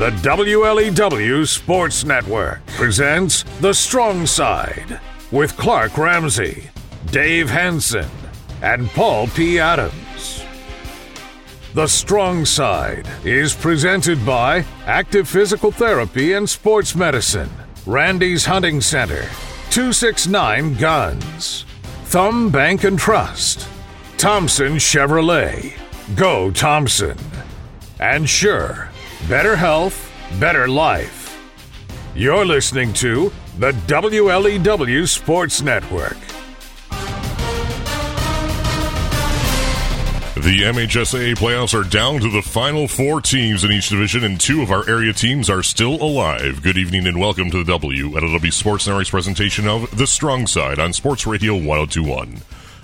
The WLEW Sports Network presents The Strong Side with Clark Ramsey, Dave Hanson, and Paul P. Adams. The Strong Side is presented by Active Physical Therapy and Sports Medicine, Randy's Hunting Center, 269 Guns, Thumb Bank and Trust, Thompson Chevrolet, Go Thompson, and Scheurer, better health, better life. You're listening to the WLEW Sports Network. The MHSAA playoffs are down to the final four teams in each division, and two of our area teams are still alive. Good evening and welcome to the WLEW Sports Network's presentation of The Strong Side on Sports Radio 1021.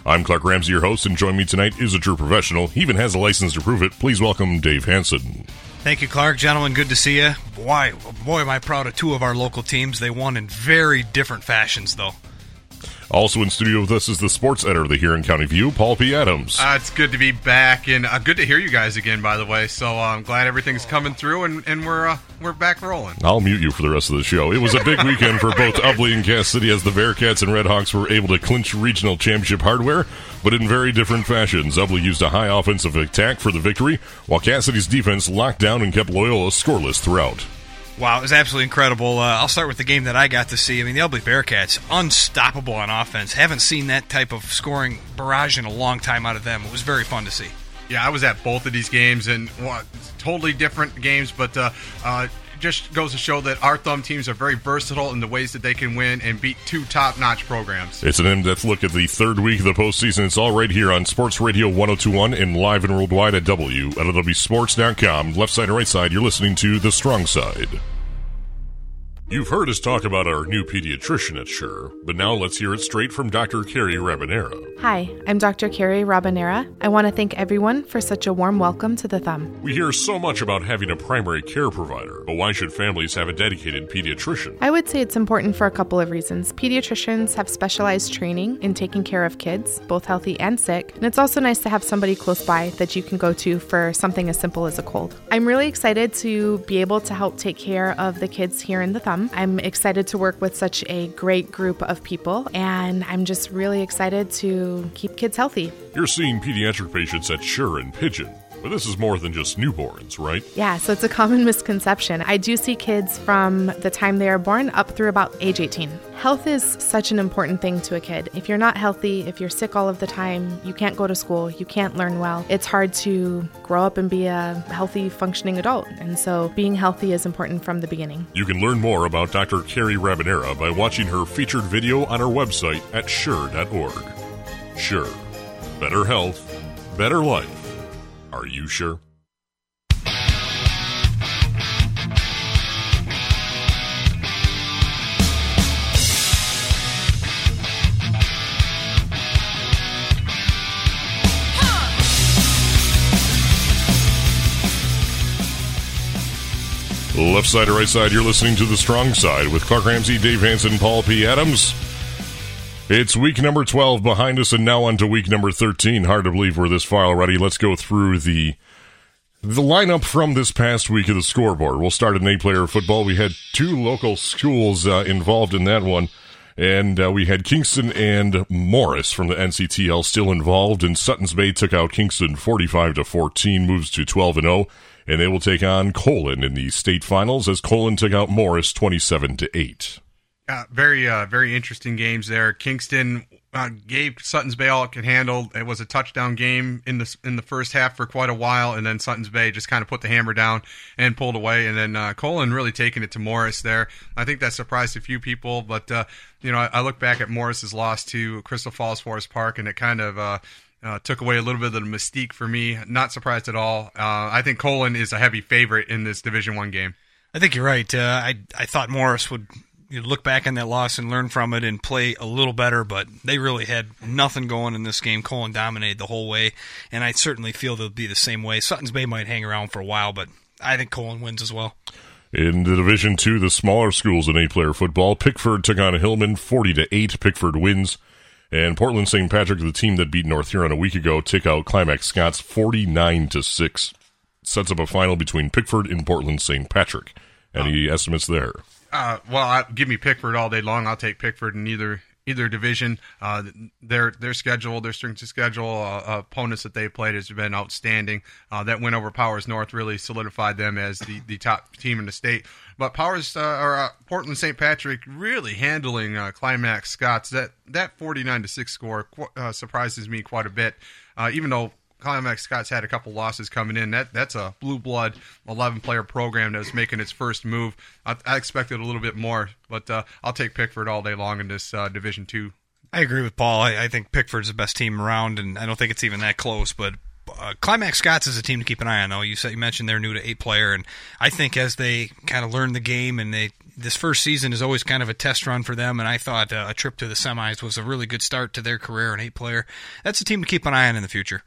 I'm Clark Ramsey, your host, and joining me tonight is a true professional. He even has a license to prove it. Please welcome Dave Hanson. Thank you, Clark. Gentlemen, good to see you. Boy, boy, am I proud of two of our local teams. They won in very different fashions, though. Also in studio with us is the sports editor of the Huron County View, Paul P. Adams. Uh, it's good to be back, and uh, good to hear you guys again. By the way, so uh, I'm glad everything's coming through, and, and we're uh, we're back rolling. I'll mute you for the rest of the show. It was a big weekend for both Ubly and Cass City as the Bearcats and Redhawks were able to clinch regional championship hardware, but in very different fashions. Ubly used a high offensive attack for the victory, while Cass City's defense locked down and kept Loyola scoreless throughout. Wow, it was absolutely incredible. Uh, I'll start with the game that I got to see. I mean, the Ubly Bearcats, unstoppable on offense. Haven't seen that type of scoring barrage in a long time out of them. It was very fun to see. Yeah, I was at both of these games, and well, totally different games, but uh, uh, just goes to show that our thumb teams are very versatile in the ways that they can win and beat two top-notch programs. It's an in-depth look at the third week of the postseason. It's all right here on Sports Radio 1021 and live and worldwide at WLEWSports.com. Left side and right side, you're listening to The Strong Side. You've heard us talk about our new pediatrician at Scheurer, but now let's hear it straight from Dr. Carrie Rabanera. Hi, I'm Dr. Carrie Rabanera. I want to thank everyone for such a warm welcome to the Thumb. We hear so much about having a primary care provider, but why should families have a dedicated pediatrician? I would say it's important for a couple of reasons. Pediatricians have specialized training in taking care of kids, both healthy and sick, and it's also nice to have somebody close by that you can go to for something as simple as a cold. I'm really excited to be able to help take care of the kids here in the Thumb. Um, I'm excited to work with such a great group of people, and I'm just really excited to keep kids healthy. You're seeing pediatric patients at Scheurer and Pigeon. But this is more than just newborns, right? Yeah, so it's a common misconception. I do see kids from the time they are born up through about age 18. Health is such an important thing to a kid. If you're not healthy, if you're sick all of the time, you can't go to school, you can't learn well, it's hard to grow up and be a healthy, functioning adult. And so being healthy is important from the beginning. You can learn more about Dr. Carrie Rabanera by watching her featured video on our website at scheurer.org. Scheurer. Better health, better life. Are you sure? Left side or right side, you're listening to The Strong Side with Clark Ramsey, Dave Hanson, Paul P. Adams. It's week number 12 behind us and now on to week number 13. Hard to believe we're this far already. Let's go through the the lineup from this past week of the scoreboard. We'll start in eight player football. We had two local schools uh, involved in that one. And uh, we had Kingston and Morris from the NCTL still involved. And Sutton's Bay took out Kingston 45 to 14, moves to 12 and 0. And they will take on Colon in the state finals as Colon took out Morris 27 to 8. Uh, very, uh, very interesting games there. Kingston uh, gave Sutton's Bay all it could handle. It was a touchdown game in the in the first half for quite a while, and then Sutton's Bay just kind of put the hammer down and pulled away. And then uh, Colon really taking it to Morris there. I think that surprised a few people, but uh, you know, I, I, look back at Morris's loss to Crystal Falls Forest Park, and it kind of. Uh, uh, took away a little bit of the mystique for me. Not surprised at all. Uh, I think Colon is a heavy favorite in this Division One game. I think you're right. Uh, I I thought Morris would you look back on that loss and learn from it and play a little better, but they really had nothing going in this game. Colon dominated the whole way, and I certainly feel they'll be the same way. Sutton's Bay might hang around for a while, but I think Colon wins as well. In the Division Two, the smaller schools in eight-player football, Pickford took on Hillman forty to eight. Pickford wins. And Portland St. Patrick, the team that beat North Huron a week ago, took out Climax Scotts 49 to 6. sets up a final between Pickford and Portland St. Patrick. Any estimates there? Uh, well, I, give me Pickford all day long. I'll take Pickford in either either division. Uh, their their schedule, their strength of schedule, uh, opponents that they played has been outstanding. Uh, that win over Powers North really solidified them as the, the top team in the state. But Powers uh, or uh, Portland St. Patrick really handling Climax Scotts. That that forty nine to six score surprises me quite a bit. even though Climax Scotts had a couple losses coming in. That that's a blue blood, eleven player program that's making its first move. I, I expected a little bit more, but uh, I'll take Pickford all day long in this uh, Division Two. I agree with Paul. I, I, think Pickford's the best team around, and I don't think it's even that close. But uh, Climax Scotts is a team to keep an eye on. Though you said you mentioned they're new to eight player, and I think as they kind of learn the game and they this first season is always kind of a test run for them, and I thought uh, a trip to the semis was a really good start to their career in eight player. That's a team to keep an eye on in the future.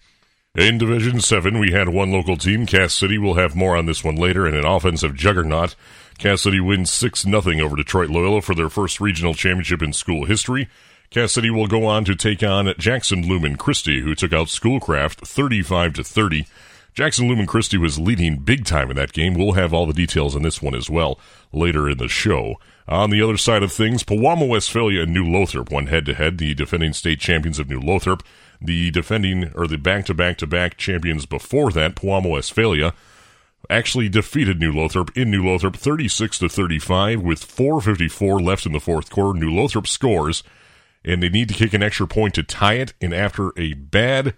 In Division 7, we had one local team. Cass City will have more on this one later and in an offensive juggernaut. Cass City wins 6 0 over Detroit Loyola for their first regional championship in school history. Cass City will go on to take on Jackson Lumen Christi, who took out Schoolcraft 35 to 30. Jackson Lumen Christi was leading big time in that game. We'll have all the details on this one as well later in the show. On the other side of things, Pewamo Westphalia and New Lothrop went head to head, the defending state champions of New Lothrop. The defending or the back to back to back champions before that, Pewamo Westphalia, actually defeated New Lothrop in New Lothrop 36 to 35 with 4:54 left in the fourth quarter. New Lothrop scores, and they need to kick an extra point to tie it. And after a bad,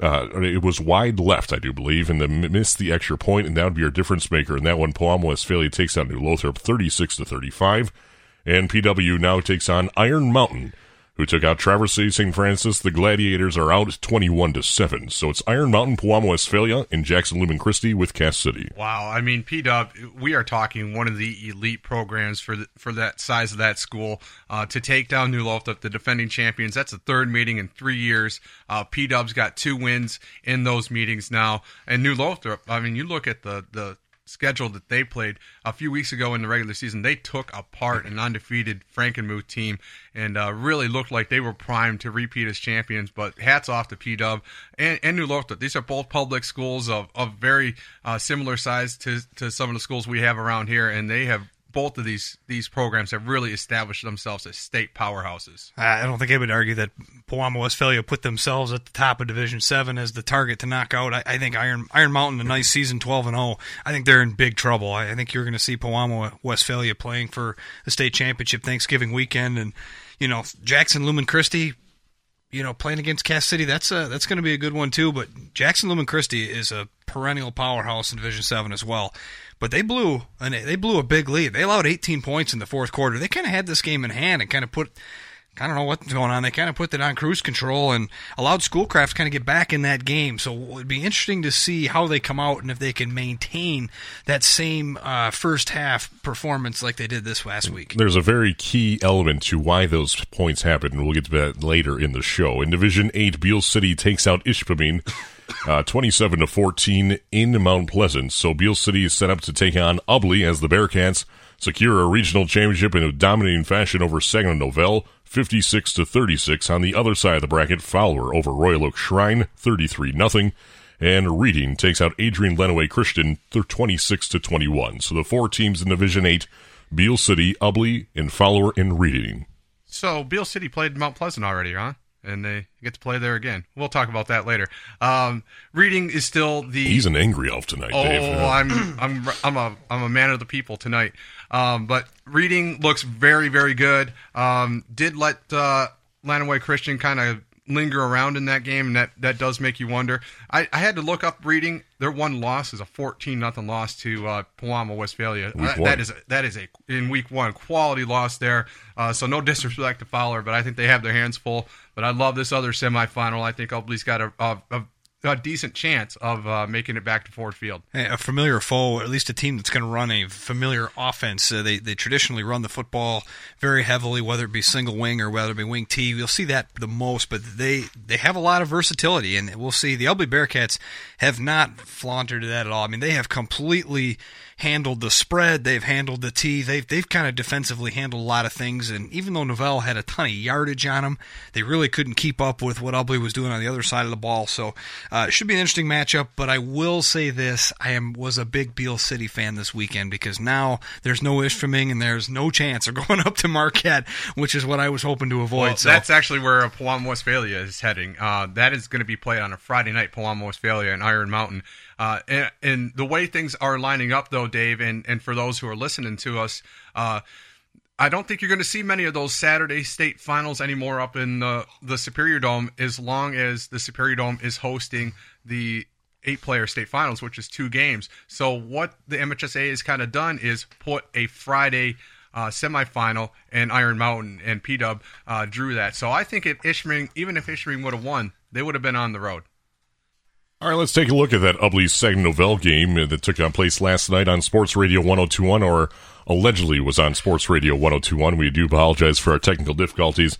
uh, it was wide left, I do believe, and they missed the extra point, and that would be our difference maker. And that one, Pewamo Westphalia takes out New Lothrop 36 to 35, and PW now takes on Iron Mountain who took out Traverse St. Francis. The Gladiators are out 21 to 7. So it's Iron Mountain, Pewamo, Westphalia, and Jackson Lumen Christi with Cass City. Wow. I mean, P Dub, we are talking one of the elite programs for the, for that size of that school. Uh, to take down New the defending champions, that's the third meeting in three years. Uh, P Dub's got two wins in those meetings now. And New I mean, you look at the, the schedule that they played a few weeks ago in the regular season, they took apart an undefeated Frankenmuth team and uh, really looked like they were primed to repeat as champions. But hats off to P Dub and, and New Lothrop. These are both public schools of, of very uh, similar size to, to some of the schools we have around here, and they have both of these these programs have really established themselves as state powerhouses. I don't think I would argue that Pewamo Westphalia put themselves at the top of Division Seven as the target to knock out. I, I, think Iron Iron Mountain a nice season, twelve and zero. Oh. I think they're in big trouble. I, I think you're going to see Pewamo Westphalia playing for the state championship Thanksgiving weekend, and you know Jackson Lumen Christi you know, playing against Cass City, that's a, that's going to be a good one too. But Jackson Lumen Christi is a perennial powerhouse in Division Seven as well. But they blew and they blew a big lead. They allowed 18 points in the fourth quarter. They kind of had this game in hand and kind of put I don't know what's going on. They kind of put it on cruise control and allowed Schoolcraft to kind of get back in that game. So it'd be interesting to see how they come out and if they can maintain that same uh, first half performance like they did this last week. There's a very key element to why those points happened, and we'll get to that later in the show. In Division 8, Beal City takes out Ishpeming. Uh, 27 to 14 in Mount Pleasant. So Beal City is set up to take on Ubly as the Bearcats secure a regional championship in a dominating fashion over Saginaw Nouvel, 56 to 36. On the other side of the bracket, Fowler over Royal Oak Shrine, 33 nothing. And Reading takes out Adrian Lenawee Christian, 26 to 21. So the four teams in Division 8, Beal City, Ubly, and Fowler and Reading. So Beal City played Mount Pleasant already, huh? and they get to play there again. We'll talk about that later. Um, reading is still the. He's an angry elf tonight. Oh, Dave. I'm I'm I'm a I'm a man of the people tonight. Um, but reading looks very very good. Um, did let uh, Lenawee Christian kind of linger around in that game, and that, that does make you wonder. I, I had to look up reading. Their one loss is a fourteen nothing loss to uh, Westphalia. That, that is a, that is a in week one quality loss there. Uh, so no disrespect to Fowler, but I think they have their hands full. But I love this other semifinal. I think Ubly's got a, a, a a decent chance of uh, making it back to Ford Field. A familiar foe, at least a team that's going to run a familiar offense. Uh, they they traditionally run the football very heavily, whether it be single wing or whether it be wing T. You'll see that the most, but they they have a lot of versatility, and we'll see the Ubly Bearcats have not flaunted that at all. I mean, they have completely handled the spread, they've handled the tee, they've they've kind of defensively handled a lot of things. And even though Nouvel had a ton of yardage on them, they really couldn't keep up with what Ubly was doing on the other side of the ball. So Uh, it should be an interesting matchup, but I will say this: I am was a big Beal City fan this weekend because now there's no Ishpeming and there's no chance of going up to Marquette, which is what I was hoping to avoid. Well, so that's actually where Pewamo Westphalia is heading. Uh, that is going to be played on a Friday night, Pewamo Westphalia and Iron Mountain. Uh, and, and, the way things are lining up, though, Dave, and, and for those who are listening to us, uh, I don't think you're going to see many of those Saturday state finals anymore up in the, the Superior Dome as long as the Superior Dome is hosting the eight player state finals, which is two games. So, what the MHSA has kind of done is put a Friday uh, semifinal, and Iron Mountain and P Dub uh, drew that. So, I think if Ishpeming, even if Ishpeming would have won, they would have been on the road. All right, let's take a look at that Ubly Saginaw Nouvel game that took place last night on Sports Radio 1021, or allegedly was on Sports Radio 1021. We do apologize for our technical difficulties.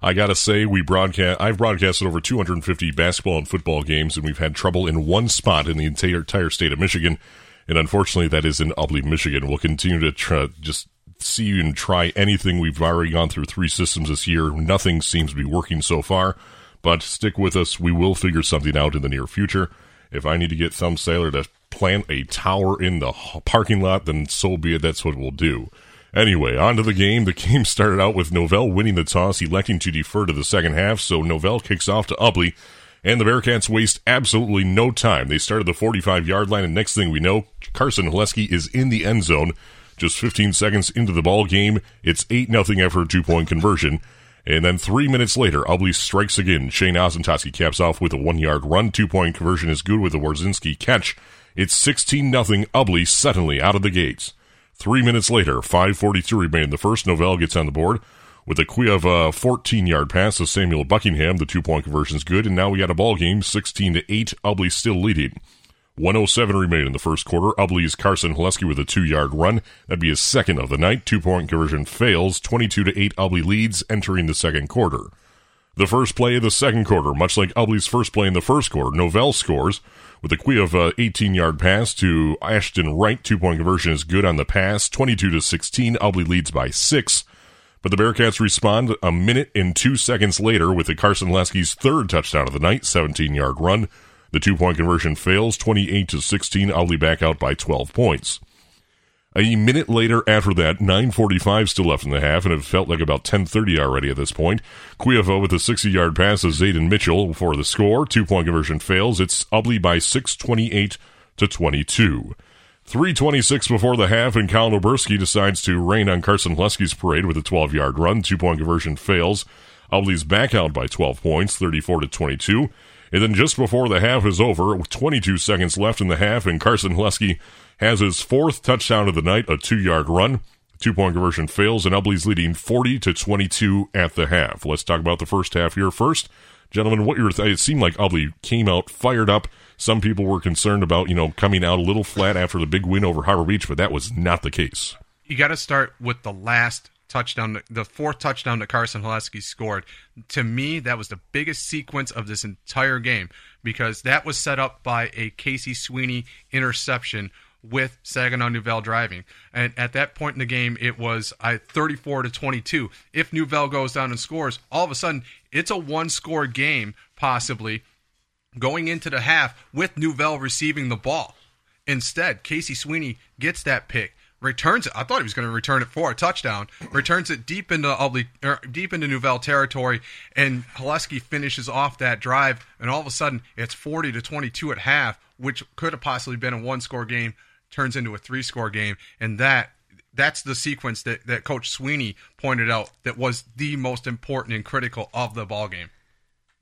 I gotta say, we broadcast. I've broadcasted over 250 basketball and football games, and we've had trouble in one spot in the entire, entire state of Michigan, and unfortunately, that is in Ubly, Michigan. We'll continue to try, just see and try anything. We've already gone through three systems this year. Nothing seems to be working so far. But stick with us. We will figure something out in the near future. If I need to get some sailor to plant a tower in the parking lot, then so be it. That's what we'll do. Anyway, on to the game. The game started out with Nouvel winning the toss, electing to defer to the second half, so Nouvel kicks off to Ubly, and the Bearcats waste absolutely no time. They started the 45 yard line, and next thing we know, Carson Haleski is in the end zone. Just 15 seconds into the ball game, it's 8 0 after a two point conversion. And then three minutes later, Ubly strikes again. Shane Ozentowski caps off with a one yard run. Two point conversion is good with a Warzinski catch. It's 16 0 Ubly suddenly out of the gates. Three minutes later, 5.42 remain in the first. Nouvel gets on the board with a Cuiava 14 yard pass to Samuel Buckingham. The two point conversion is good. And now we got a ball game 16 to 8. Ubly still leading. 107 remain in the first quarter. Ubly's Carson Haleski with a two-yard run. That'd be his second of the night. Two-point conversion fails. 22 to 8 Ubly leads entering the second quarter. The first play of the second quarter, much like Ubly's first play in the first quarter, Nouvel scores with a Quee of uh, 18-yard pass to Ashton Wright. Two-point conversion is good on the pass. 22 to 16. Ubly leads by six. But the Bearcats respond a minute and two seconds later with the Carson Haleski's third touchdown of the night, 17-yard run. The two point conversion fails 28 to 16. Ubly back out by 12 points. A minute later after that, 9.45 still left in the half, and it felt like about 10.30 already at this point. Cuiava with a 60-yard pass to Zayden Mitchell for the score. Two-point conversion fails. It's Ubly by 6.28 to 22. 3.26 before the half, and Kyle Noberski decides to rain on Carson Haleski's parade with a 12-yard run. Two-point conversion fails. Ubly's back out by 12 points, 34 to 22. And then just before the half is over, with 22 seconds left in the half, and Carson Haleski has his fourth touchdown of the night, a two-yard run. Two-point conversion fails, and Ubly's leading 40 to 22 at the half. Let's talk about the first half here first. Gentlemen, what your th- it seemed like Ubly came out fired up. Some people were concerned about, you know, coming out a little flat after the big win over Harbor Beach, but that was not the case. You got to start with the last touchdown, the fourth touchdown that Carson Haleski scored. To me, that was the biggest sequence of this entire game because that was set up by a Casey Sweeney interception with Saginaw Nouvel driving. And at that point in the game, it was I 34 to 22. If Nouvel goes down and scores, all of a sudden it's a one-score game possibly going into the half with Nouvel receiving the ball. Instead, Casey Sweeney gets that pick returns it. I thought he was going to return it for a touchdown. Returns it deep into er, deep into Nouvel territory, and Haleski finishes off that drive. And all of a sudden, it's forty to twenty-two at half, which could have possibly been a one-score game, turns into a three-score game, and that that's the sequence that, that Coach Sweeney pointed out that was the most important and critical of the ball game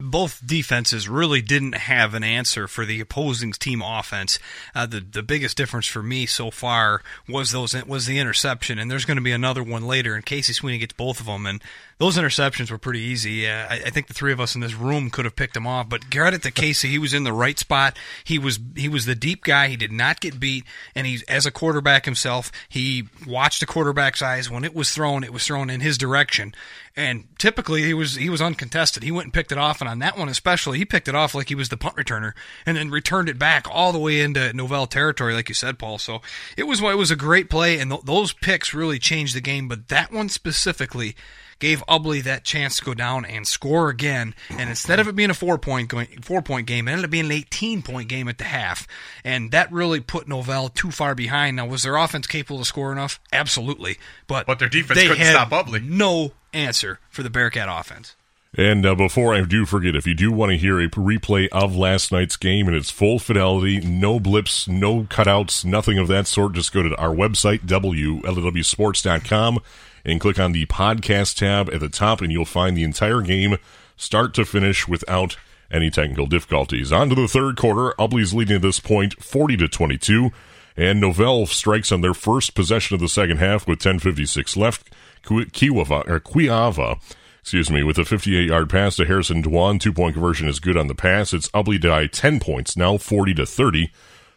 both defenses really didn't have an answer for the opposing team offense. Uh, the the biggest difference for me so far was those was the interception, and there's going to be another one later. And Casey Sweeney gets both of them, and those interceptions were pretty easy. Uh, I, I, think the three of us in this room could have picked him off, but credit to Casey, he was in the right spot. He was he was the deep guy. He did not get beat, and he's as a quarterback himself. He watched the quarterback's eyes when it was thrown. It was thrown in his direction, and typically he was he was uncontested. He went and picked it off, and on that one especially. He picked it off like he was the punt returner, and then returned it back all the way into Nouvel territory, like you said, Paul. So it was it was a great play, and th- those picks really changed the game. But that one specifically gave Ubly that chance to go down and score again. And instead of it being a four point going, four point game, it ended up being an 18 point game at the half. And that really put Nouvel too far behind. Now, was their offense capable to score enough? Absolutely. But But their defense they couldn't stop Ubly. No answer for the Bearcat offense. And uh, before I do forget, if you do want to hear a replay of last night's game in its full fidelity, no blips, no cutouts, nothing of that sort, just go to our website, WLEWsports.com, and click on the podcast tab at the top, and you'll find the entire game, start to finish, without any technical difficulties. On to the third quarter. Ubly's leading at this point 40 to 22, and Nouvel strikes on their first possession of the second half with 10.56 left. Kiwava, or Quiava excuse me, with a 58 yard pass to Harrison Dwan. Two point conversion is good on the pass. It's Ubly die 10 points, now 40 to 30.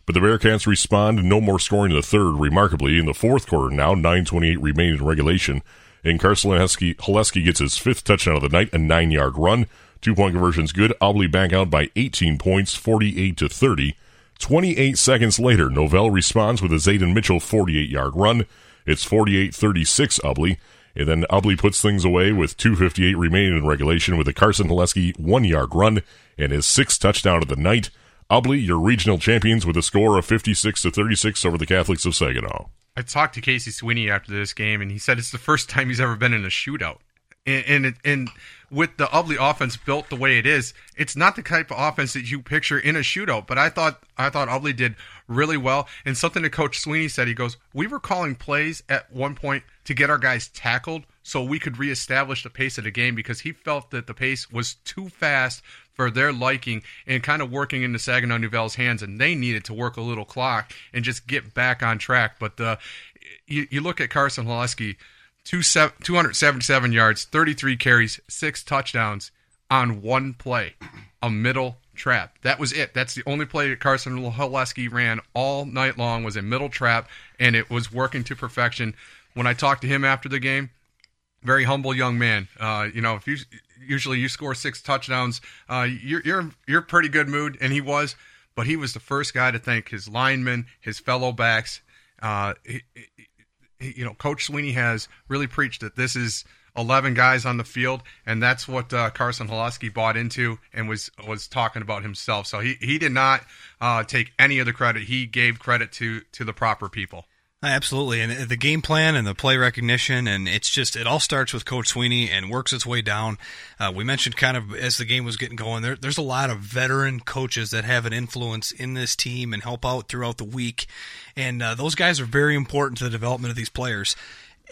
But the Bearcats respond, no more scoring in the third, remarkably. In the fourth quarter now, 9.28 remaining in regulation. And Carson Haleski gets his fifth touchdown of the night, a nine yard run. Two point conversion's good. Ubly back out by 18 points, 48 to 30. 28 seconds later, Nouvel responds with a Zayden Mitchell 48 yard run. It's 48 36 Ubly. And then Ubly puts things away with 2.58 remaining in regulation with a Carson Haleski one yard run and his sixth touchdown of the night. Ubly, your regional champions with a score of 56 to 36 over the Catholics of Saginaw. I talked to Casey Sweeney after this game, and he said it's the first time he's ever been in a shootout. And and, it, and with the Ubly offense built the way it is, it's not the type of offense that you picture in a shootout. But I thought I thought Ubly did really well. And something that Coach Sweeney said, he goes, "We were calling plays at one point to get our guys tackled so we could reestablish the pace of the game because he felt that the pace was too fast for their liking and kind of working into Saginaw Nouvel's hands, and they needed to work a little clock and just get back on track. But uh, you, you look at Carson Haleski, two 277 yards, 33 carries, six touchdowns on one play, a middle trap. That was it. That's the only play that Carson Haleski ran all night long was a middle trap, and it was working to perfection. When I talked to him after the game, very humble young man. Uh, you know, if you usually you score six touchdowns, uh, you're you're you're pretty good mood, and he was. But he was the first guy to thank his linemen, his fellow backs. Uh, he, he, you know, Coach Sweeney has really preached that this is 11 guys on the field, and that's what uh, Carson Haleski bought into and was was talking about himself. So he he did not uh, take any of the credit. He gave credit to to the proper people. Absolutely, and the game plan and the play recognition, and it's just it all starts with Coach Sweeney and works its way down. Uh, we mentioned kind of as the game was getting going, there, there's a lot of veteran coaches that have an influence in this team and help out throughout the week, and uh, those guys are very important to the development of these players.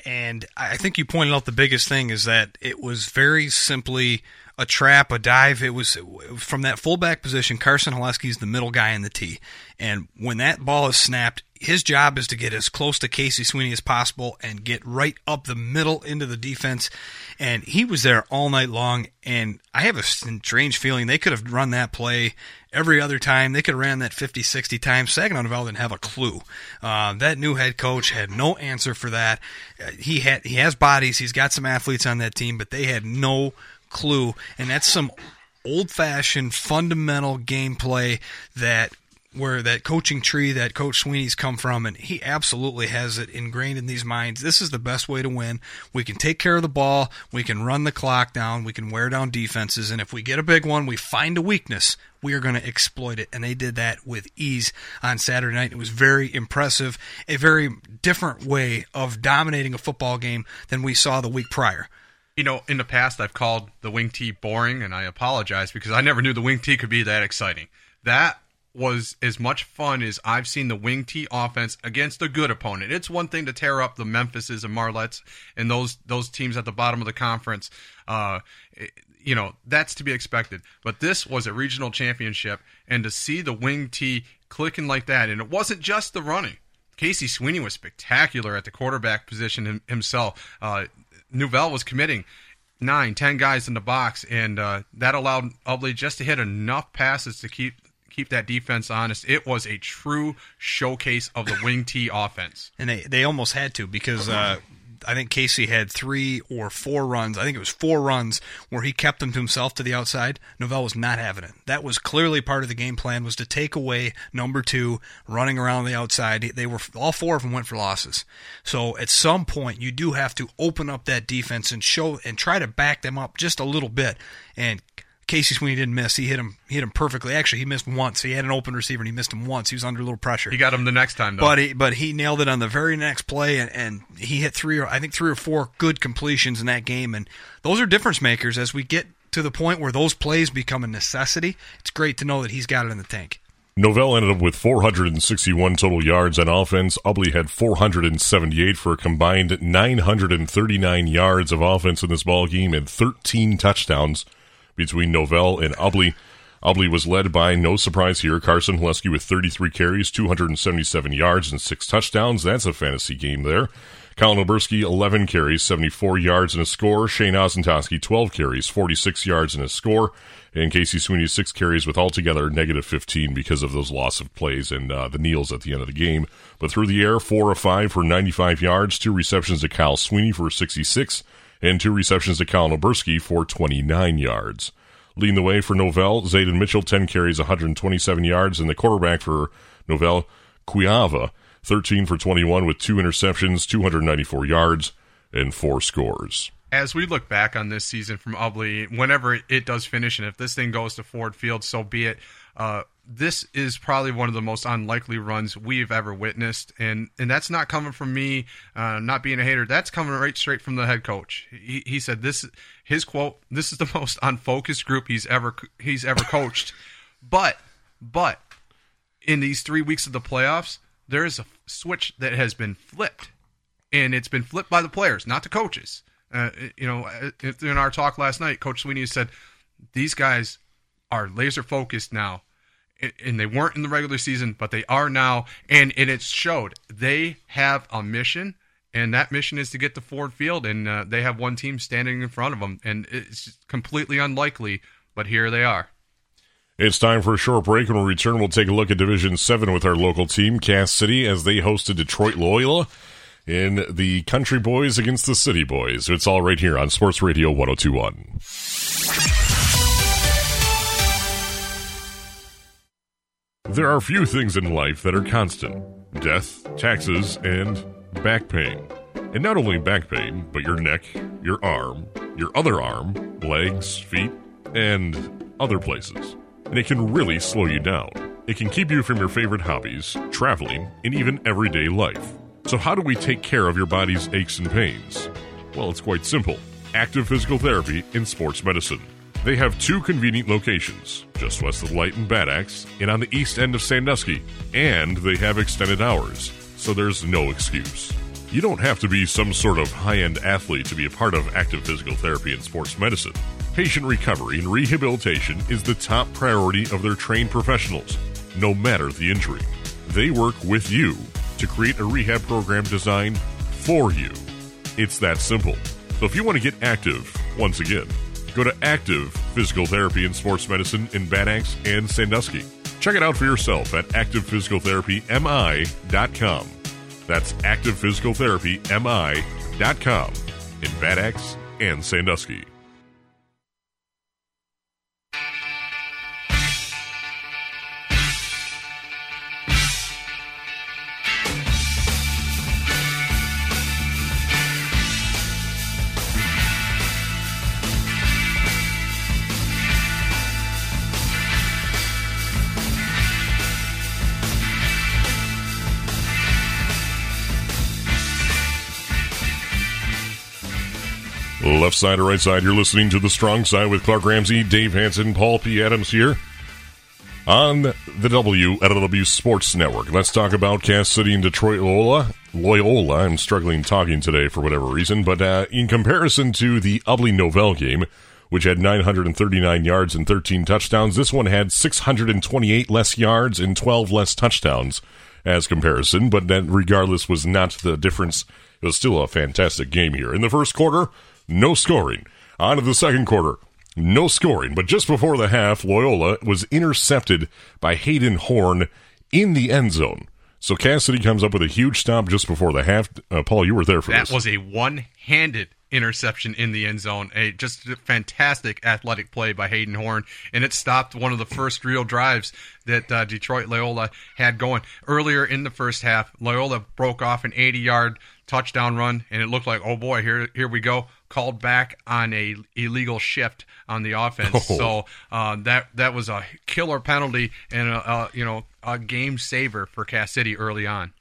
And I think you pointed out the biggest thing is that it was very simply a trap, a dive. It was from that fullback position. Carson Haleski's the middle guy in the T, and when that ball is snapped, his job is to get as close to Casey Sweeney as possible and get right up the middle into the defense. And he was there all night long. And I have a strange feeling they could have run that play every other time. They could have ran that 50, 60 times. Saginaw Nouvel didn't have a clue. Uh, that new head coach had no answer for that. Uh, he had he has bodies. He's got some athletes on that team, but they had no clue. And that's some old fashioned fundamental gameplay that where that coaching tree that Coach Sweeney's come from, and he absolutely has it ingrained in these minds. This is the best way to win. We can take care of the ball, we can run the clock down, we can wear down defenses, and if we get a big one, we find a weakness, we are going to exploit it. And they did that with ease on Saturday night. It was very impressive, a very different way of dominating a football game than we saw the week prior. You know, in the past, I've called the wing tee boring, and I apologize because I never knew the wing tee could be that exciting. That was as much fun as I've seen the wing T offense against a good opponent. It's one thing to tear up the Memphises and Marlettes and those those teams at the bottom of the conference. Uh, you know that's to be expected. But this was a regional championship, and to see the wing T clicking like that, and it wasn't just the running. Casey Sweeney was spectacular at the quarterback position himself. Uh, Nouvel was committing nine, ten guys in the box, and uh, that allowed Ubly just to hit enough passes to keep keep that defense honest. It was a true showcase of the wing T offense. And they, they almost had to because uh, I think Casey had three or four runs. I think it was four runs where he kept them to himself to the outside. Nouvel was not having it. That was clearly part of the game plan was to take away number two running around the outside. They were all four of them went for losses. So at some point you do have to open up that defense and show and try to back them up just a little bit. And Casey Sweeney didn't miss. He hit him. He hit him perfectly. Actually, he missed once. He had an open receiver and he missed him once. He was under a little pressure. He got him the next time, though. But he, but he nailed it on the very next play, and, and he hit three or I think three or four good completions in that game, and those are difference makers as we get to the point where those plays become a necessity. It's great to know that he's got it in the tank. Nouvel ended up with 461 total yards on offense. Ubly had 478 for a combined 939 yards of offense in this ball game and 13 touchdowns between Nouvel and Ubly. Ubly was led by, no surprise here, Carson Haleski with 33 carries, 277 yards, and six touchdowns. That's a fantasy game there. Colin Oberski, 11 carries, 74 yards, and a score. Shane Osentoski, 12 carries, 46 yards, and a score. And Casey Sweeney, 6 carries with altogether negative 15 because of those loss of plays and uh, the kneels at the end of the game. But through the air, 4 of 5 for 95 yards, 2 receptions to Kyle Sweeney for 66, and 2 receptions to Colin Oberski for 29 yards. Leading the way for Nouvel, Zayden Mitchell, 10 carries, 127 yards, and the quarterback for Nouvel, Cuiava, 13 for 21 with two interceptions, 294 yards, and four scores. As we look back on this season from Ubly, whenever it does finish, and if this thing goes to Ford Field, so be it. Uh, this is probably one of the most unlikely runs we've ever witnessed, and and that's not coming from me, uh, not being a hater. That's coming right straight from the head coach. He, he said this, his quote: "This is the most unfocused group he's ever he's ever coached." but but in these three weeks of the playoffs, there is a switch that has been flipped, and it's been flipped by the players, not the coaches. Uh, you know, in our talk last night, Coach Sweeney said these guys are laser focused now, and they weren't in the regular season, but they are now, and, and it showed they have a mission. And that mission is to get to Ford Field, and uh, they have one team standing in front of them, and it's completely unlikely, but here they are. It's time for a short break. When we return, we'll take a look at Division 7 with our local team, Cass City, as they hosted Detroit Loyola in the Country Boys against the City Boys. It's all right here on Sports Radio 1021. There are few things in life that are constant death, taxes, and back pain. And not only back pain, but your neck, your arm, your other arm, legs, feet, and other places and it can really slow you down. It can keep you from your favorite hobbies, traveling, and even everyday life. So, how do we take care of your body's aches and pains? Well, it's quite simple active physical therapy in sports medicine. They have two convenient locations, just west of Light and Bad Axe, and on the east end of Sandusky. And they have extended hours, so there's no excuse. You don't have to be some sort of high end athlete to be a part of active physical therapy and sports medicine. Patient recovery and rehabilitation is the top priority of their trained professionals, no matter the injury. They work with you to create a rehab program designed for you. It's that simple. So if you want to get active, once again, go to Active Physical Therapy and Sports Medicine in Bad Axe and Sandusky. Check it out for yourself at activephysicaltherapymi.com. That's activephysicaltherapymi.com in Bad Axe and Sandusky. Left side or right side, you're listening to the strong side with Clark Ramsey, Dave Hanson, Paul P. Adams here on the WLEW Sports Network. Let's talk about Cass City and Detroit Loyola. Loyola. I'm struggling talking today for whatever reason, but uh, in comparison to the Ubly Nouvel game, which had 939 yards and 13 touchdowns, this one had 628 less yards and 12 less touchdowns as comparison. But that, regardless, was not the difference. It was still a fantastic game here. In the first quarter, no scoring. On to the second quarter, no scoring. But just before the half, Loyola was intercepted by Hayden Horn in the end zone. So Cass City comes up with a huge stop just before the half. Uh, Paul, you were there for this. that this. was a one-handed interception in the end zone. A just a fantastic athletic play by Hayden Horn, and it stopped one of the first real drives that uh, Detroit Loyola had going earlier in the first half. Loyola broke off an 80-yard touchdown run, and it looked like, oh boy, here here we go. Called back on a illegal shift on the offense, Oh. so uh, that that was a killer penalty and a, a you know a game saver for Cass City early on.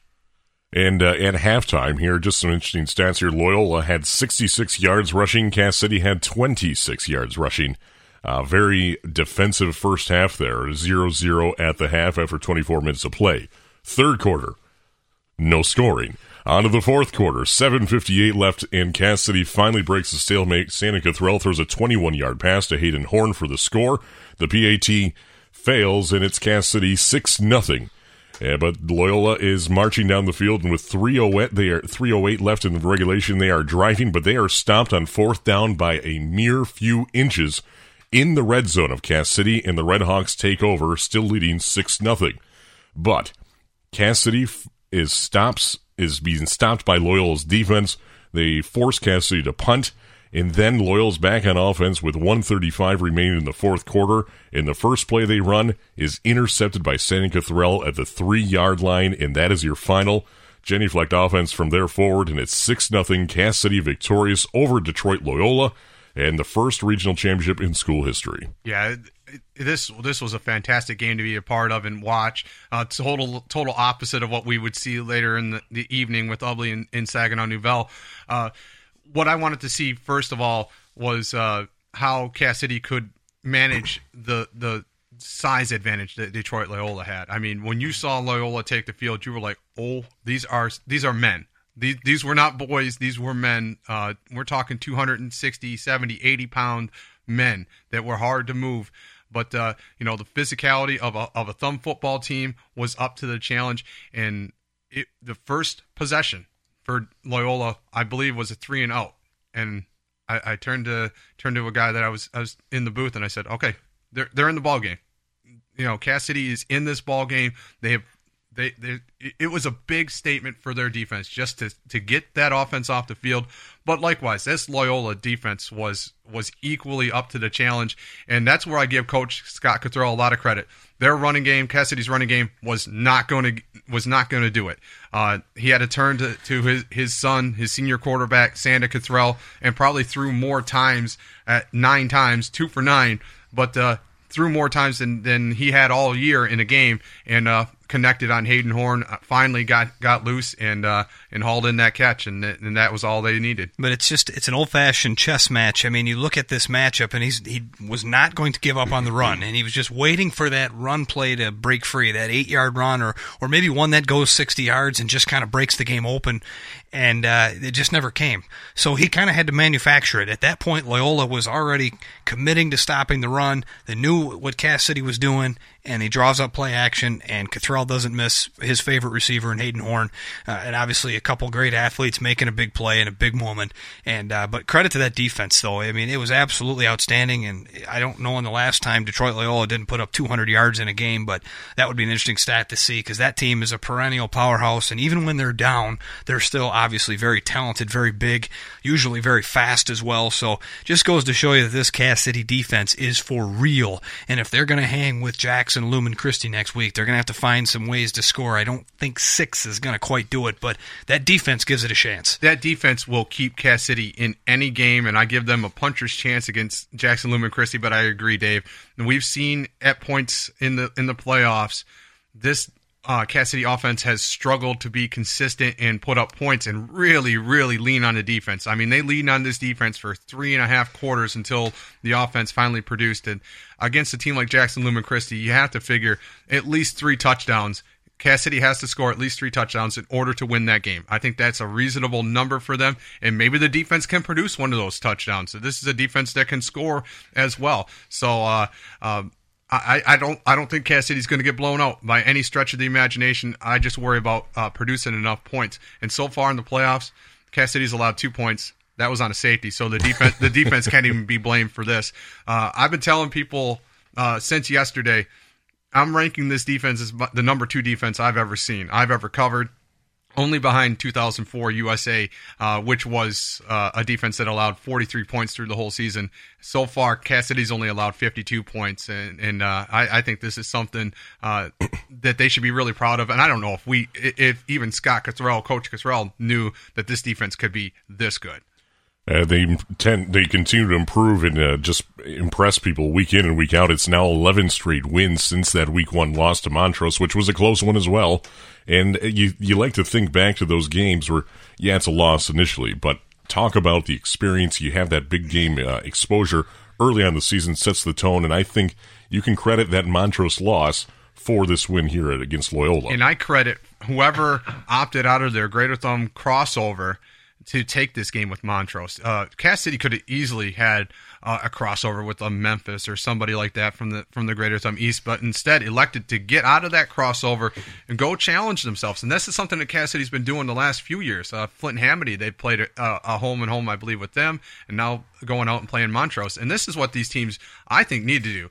And uh, at halftime here, just some interesting stats here. Loyola had 66 yards rushing. Cass City had 26 yards rushing. Uh, very defensive first half there. 0-0 at the half after 24 minutes of play. Third quarter, no scoring. On to the fourth quarter, 7.58 left, and Cass City finally breaks the stalemate. Santa Cottrell throws a 21-yard pass to Hayden Horn for the score. The PAT fails, and it's Cass City 6 nothing. Yeah, but Loyola is marching down the field, and with 308, they are 308 left in the regulation. They are driving, but they are stopped on fourth down by a mere few inches in the red zone of Cass City, and the Red Hawks take over, still leading six nothing. But Cass City is stops is being stopped by Loyola's defense. They force Cass City to punt, and then Loyola's back on offense with 135 remaining in the fourth quarter. And the first play they run is intercepted by Santa Cottrell at the three yard line, and that is your final. genuflect offense from there forward, and it's 6 0 Cass City victorious over Detroit Loyola and the first regional championship in school history. Yeah, this this was a fantastic game to be a part of and watch. Uh, total total opposite of what we would see later in the, the evening with Ubly and, and Saginaw Nouvel. Uh, what I wanted to see first of all was uh, how Cass City could manage the the size advantage that Detroit Loyola had. I mean, when you saw Loyola take the field, you were like, "Oh, these are these are men." These, these were not boys these were men uh, we're talking 260 70 80 pound men that were hard to move but uh, you know the physicality of a, of a thumb football team was up to the challenge. And it, the first possession for Loyola I believe was a three and out and I, I turned to turned to a guy that I was I was in the booth and I said okay they're they're in the ball game you know Cass City is in this ball game they have they, they it was a big statement for their defense just to to get that offense off the field. But likewise this Loyola defense was was equally up to the challenge. And that's where I give coach Scott Cottrell a lot of credit. Their running game Cass City's running game was not going to was not going to do it. Uh, he had to turn to, to his his son his senior quarterback Santa Cottrell and probably threw more times at nine times two for nine but uh, threw more times than, than he had all year in a game. And uh, connected on Hayden Horn. Uh, finally got got loose and uh, and hauled in that catch, and th- and that was all they needed. But it's just it's an old fashioned chess match. I mean, you look at this matchup, and he's he was not going to give up on the run, and he was just waiting for that run play to break free, that eight yard run, or or maybe one that goes sixty yards and just kind of breaks the game open, and uh, it just never came. So he kind of had to manufacture it. At that point, Loyola was already committing to stopping the run. They knew what Cass City was doing, and he draws up play action, and Cottrell doesn't miss his favorite receiver in Hayden Horn, uh, and obviously couple great athletes making a big play in a big moment. And uh, but credit to that defense, though. I mean, it was absolutely outstanding, and I don't know when the last time Detroit Loyola didn't put up 200 yards in a game, but that would be an interesting stat to see because that team is a perennial powerhouse, and even when they're down, they're still obviously very talented, very big, usually very fast as well. So just goes to show you that this Cass City defense is for real, and if they're going to hang with Jackson, Lumen, Christi next week, they're going to have to find some ways to score. I don't think six is going to quite do it, but that defense gives it a chance. That defense will keep Cass City in any game, and I give them a puncher's chance against Jackson Lumen Christi. But I agree, Dave. And we've seen at points in the in the playoffs this uh, Cass City offense has struggled to be consistent and put up points and really, really lean on the defense. I mean, they leaned on this defense for three and a half quarters until the offense finally produced. And against a team like Jackson Lumen Christi, you have to figure at least three touchdowns. Cass City has to score at least three touchdowns in order to win that game. I think that's a reasonable number for them, and maybe the defense can produce one of those touchdowns. So this is a defense that can score as well. So, uh, uh, I, I don't I don't think Cass City's going to get blown out by any stretch of the imagination. I just worry about uh, producing enough points. And so far in the playoffs, Cass City's allowed two points. That was on a safety, so the defense the defense can't even be blamed for this. Uh, I've been telling people uh, since yesterday. I'm ranking this defense as the number two defense I've ever seen, I've ever covered only behind 2004 USA, uh, which was uh, a defense that allowed 43 points through the whole season. So far, Cass City's only allowed 52 points, and, and uh, I, I, think this is something uh, that they should be really proud of. And I don't know if we, if even Scott Cottrell, Coach Cottrell, knew that this defense could be this good. Uh, they tend they continue to improve and uh, just impress people week in and week out. It's now 11 straight wins since that week one loss to Montrose, which was a close one as well. And you you like to think back to those games where yeah, it's a loss initially, but talk about the experience. You have that big game uh, exposure early on the season sets the tone, and I think you can credit that Montrose loss for this win here against Loyola. And I credit whoever opted out of their Greater Thumb crossover to take this game with Montrose. Uh, Cass City could have easily had uh, a crossover with a Memphis or somebody like that from the from the Greater Thumb East, but instead elected to get out of that crossover and go challenge themselves. And this is something that Cass City's been doing the last few years. Uh, Flint and Hamady, they played a, a, home and home, I believe, with them, and now going out and playing Montrose. And this is what these teams, I think, need to do.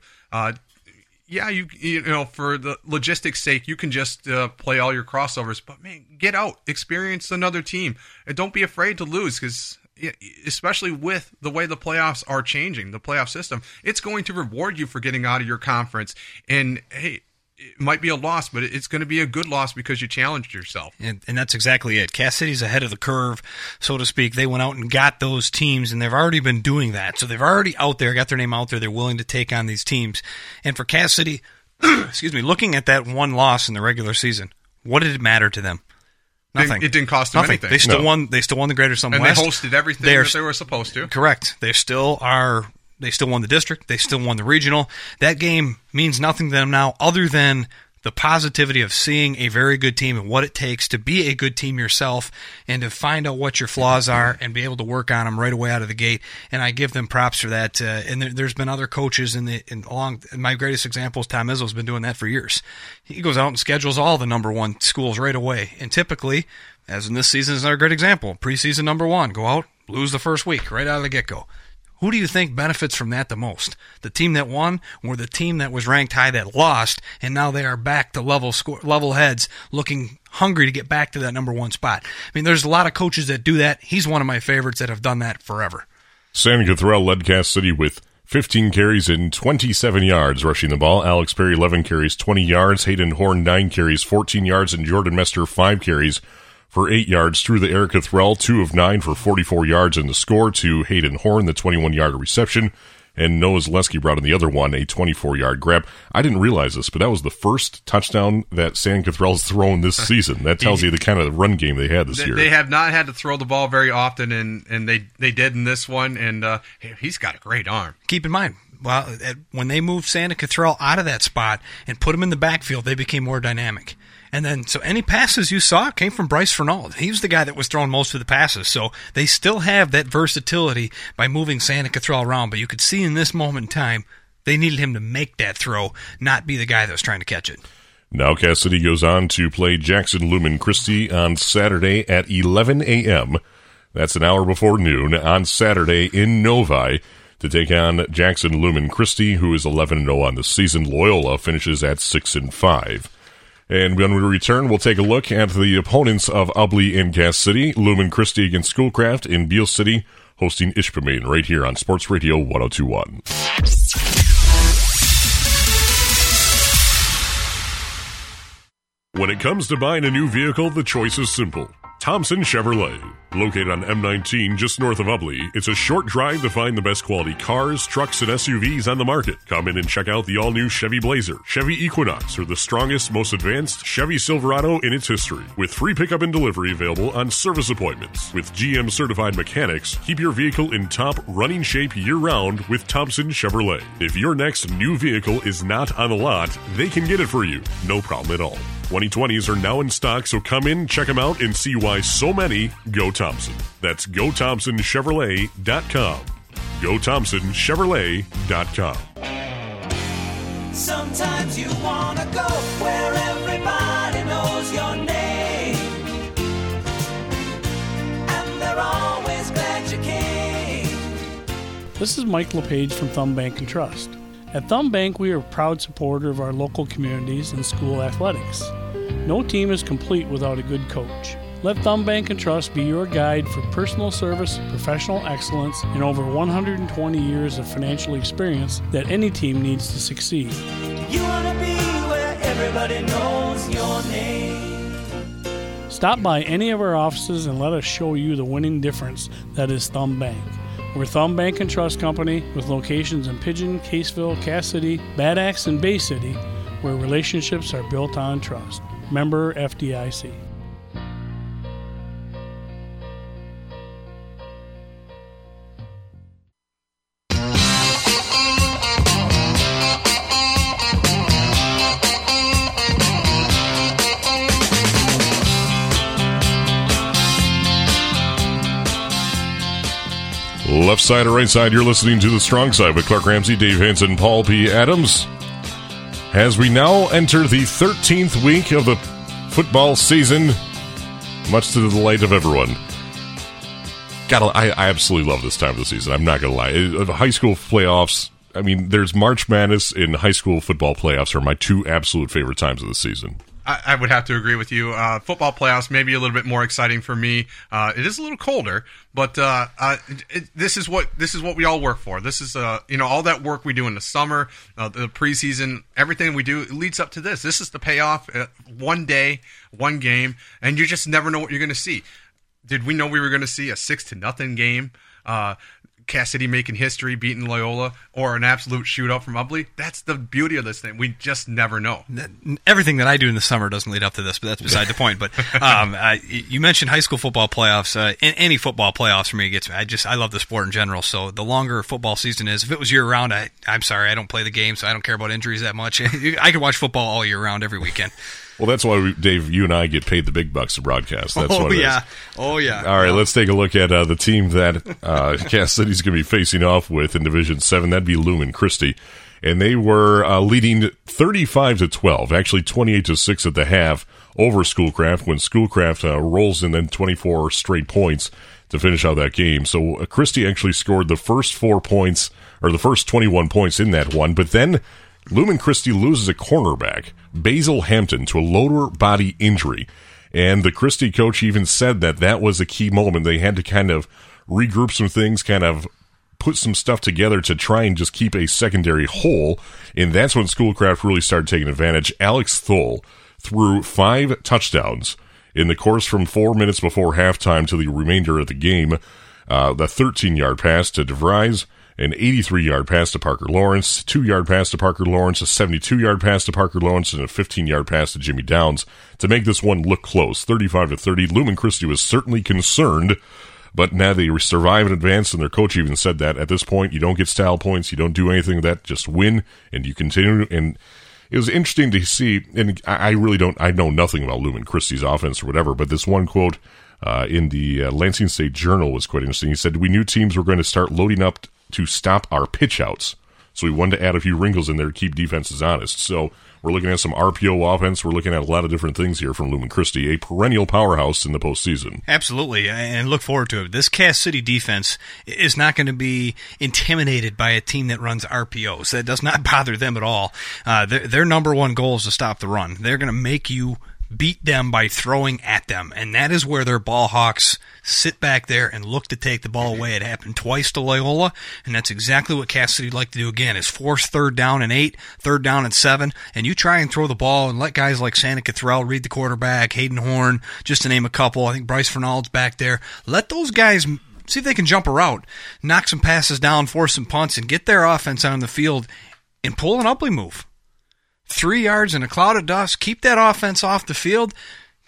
Yeah, you you know for the logistics sake, you can just uh, play all your crossovers, but man, get out, experience another team, and don't be afraid to lose because especially with the way the playoffs are changing, the playoff system, it's going to reward you for getting out of your conference. And hey, it might be a loss, but it's going to be a good loss because you challenged yourself. And, and, that's exactly it. Cass City's ahead of the curve, so to speak. They went out and got those teams, and they've already been doing that. So they've already out there, got their name out there. They're willing to take on these teams. And for Cass City, excuse me, looking at that one loss in the regular season, what did it matter to them? Nothing. It didn't cost them Nothing. anything. They still no. won. They still won the Greater Thumb and West. they hosted everything They're, that they were supposed to. Correct. They still are they still won the district. They still won the regional. That game means nothing to them now, other than the positivity of seeing a very good team and what it takes to be a good team yourself and to find out what your flaws are and be able to work on them right away out of the gate. And I give them props for that. Uh, and there, has been other coaches in the in along. My greatest example is Tom Izzo's been doing that for years. He goes out and schedules all the number one schools right away, and typically as in this season is another great example. Preseason number one, go out, lose the first week right out of the get go. Who do you think benefits from that the most? The team that won or the team that was ranked high that lost and now they are back to level score, level heads looking hungry to get back to that number one spot? I mean, there's a lot of coaches that do that. He's one of my favorites that have done that forever. Santa Cottrell led Cass City with 15 carries and 27 yards rushing the ball. Alex Perry, 11 carries, 20 yards. Hayden Horn, 9 carries, 14 yards. And Jordan Mester, 5 carries for eight yards through the Erica Threll, two of nine for 44 yards in the score to Hayden Horn, the 21 yard reception. And Noah Zaleski brought in the other one, a 24 yard grab. I didn't realize this, but that was the first touchdown that San Cottrell's thrown this season. That tells you the kind of run game they had this they, year. They have not had to throw the ball very often, and, and they, they did in this one. And uh, he's got a great arm. Keep in mind, well, when they moved Santa Cottrell out of that spot and put him in the backfield, they became more dynamic. And then, so any passes you saw came from Bryce Fernald. He was the guy that was throwing most of the passes. So they still have that versatility by moving Santa Cottrell around. But you could see in this moment in time, they needed him to make that throw, not be the guy that was trying to catch it. Now Cass City goes on to play Jackson Lumen Christi on Saturday at 11 a.m. That's an hour before noon on Saturday in Novi to take on Jackson Lumen Christi, who is 11 0 on the season. Loyola finishes at 6 and 5. And when we return, we'll take a look at the opponents of Ubly in Cass City, Lumen Christi against Schoolcraft in Beal City, hosting Ishpeming right here on Sports Radio 1021. When it comes to buying a new vehicle, the choice is simple. Thompson Chevrolet. Located on M19 just north of Ubly, it's a short drive to find the best quality cars, trucks, and SUVs on the market. Come in and check out the all new Chevy Blazer, Chevy Equinox, or the strongest, most advanced Chevy Silverado in its history. With free pickup and delivery available on service appointments. With GM certified mechanics, keep your vehicle in top running shape year round with Thompson Chevrolet. If your next new vehicle is not on the lot, they can get it for you. No problem at all. 2020s are now in stock, so come in, check them out, and see why so many go Thompson. That's GoThompsonChevrolet.com. GoThompsonChevrolet.com. Sometimes you want to go where everybody knows your name. And they're always glad you came. This is Mike LePage from Thumb Bank and Trust. At Thumb Bank, we are a proud supporter of our local communities and school athletics. No team is complete without a good coach. Let Thumb Bank and Trust be your guide for personal service, professional excellence, and over 120 years of financial experience that any team needs to succeed. You want to be where everybody knows your name. Stop by any of our offices and let us show you the winning difference that is Thumb Bank. We're Thumb Bank and Trust Company with locations in Pigeon, Caseville, Cass City, Bad Axe, and Bay City, where relationships are built on trust. Member FDIC. Left side or right side, you're listening to the strong side with Clark Ramsey, Dave Hanson, Paul P. Adams. As we now enter the 13th week of the football season, much to the delight of everyone. God, I, I absolutely love this time of the season. I'm not going to lie. Uh, the High school playoffs, I mean, there's March Madness and high school football playoffs are my two absolute favorite times of the season. I, I would have to agree with you. Uh, football playoffs maybe a little bit more exciting for me. Uh, it is a little colder, but uh, uh, it, this is what this is what we all work for. This is uh, you know all that work we do in the summer, uh, the preseason, everything we do leads up to this. This is the payoff. Uh, one day, one game, and you just never know what you're going to see. Did we know we were going to see a six to nothing game? Cass City making history, beating Loyola, or an absolute shootout from Ubly. That's the beauty of this thing. We just never know. everything that I do in the summer doesn't lead up to this, but that's beside the point. But um, uh, you mentioned high school football playoffs. Uh, any football playoffs for me gets me. I just I love the sport in general. So the longer football season is, if it was year round, I I'm sorry, I don't play the game, so I don't care about injuries that much. I can watch football all year round, every weekend. Well, that's why, we, Dave, you and I get paid the big bucks to broadcast. That's oh what it is. yeah, oh yeah. All right, let's take a look at uh, the team that uh, Cass City's going to be facing off with in Division Seven. That'd be Lumen Christi, and they were uh, leading thirty-five to twelve, actually twenty-eight to six at the half over Schoolcraft. When Schoolcraft uh, rolls in then twenty-four straight points to finish out that game. So uh, Christi actually scored the first four points or the first twenty-one points in that one, but then Lumen Christi loses a cornerback, Basil Hampton, to a lower body injury. And the Christi coach even said that that was a key moment. They had to kind of regroup some things, kind of put some stuff together to try and just keep a secondary whole. And that's when Schoolcraft really started taking advantage. Alex Thole threw five touchdowns in the course from four minutes before halftime to the remainder of the game. Uh, the 13 yard pass to DeVries, an 83 yard pass to Parker Lawrence, two yard pass to Parker Lawrence, a 72 yard pass to Parker Lawrence, and a 15 yard pass to Jimmy Downs to make this one look close, 35 to 30. Lumen Christi was certainly concerned, but now they survive and advance, and their coach even said that at this point, you don't get style points, you don't do anything of that, just win, and you continue. And it was interesting to see, and I really don't, I know nothing about Lumen Christi's offense or whatever, but this one quote uh, in the uh, Lansing State Journal was quite interesting. He said, We knew teams were going to start loading up to stop our pitch outs. So we wanted to add a few wrinkles in there to keep defenses honest. So we're looking at some RPO offense. We're looking at a lot of different things here from Lumen Christi, a perennial powerhouse in the postseason. Absolutely, and look forward to it. This Cass City defense is not going to be intimidated by a team that runs RPOs. That does not bother them at all. Uh, their, their number one goal is to stop the run. They're going to make you beat them by throwing at them, and that is where their ball hawks sit back there and look to take the ball away. It happened twice to Loyola, and that's exactly what Cass City like to do again: is force third down and eight, third down and seven, and you try and throw the ball and let guys like Santa Cottrell read the quarterback, Hayden Horn, just to name a couple. I think Bryce Fernald's back there. Let those guys see if they can jump a route, knock some passes down, force some punts, and get their offense on the field and pull an Ubly move. Three yards in a cloud of dust, keep that offense off the field,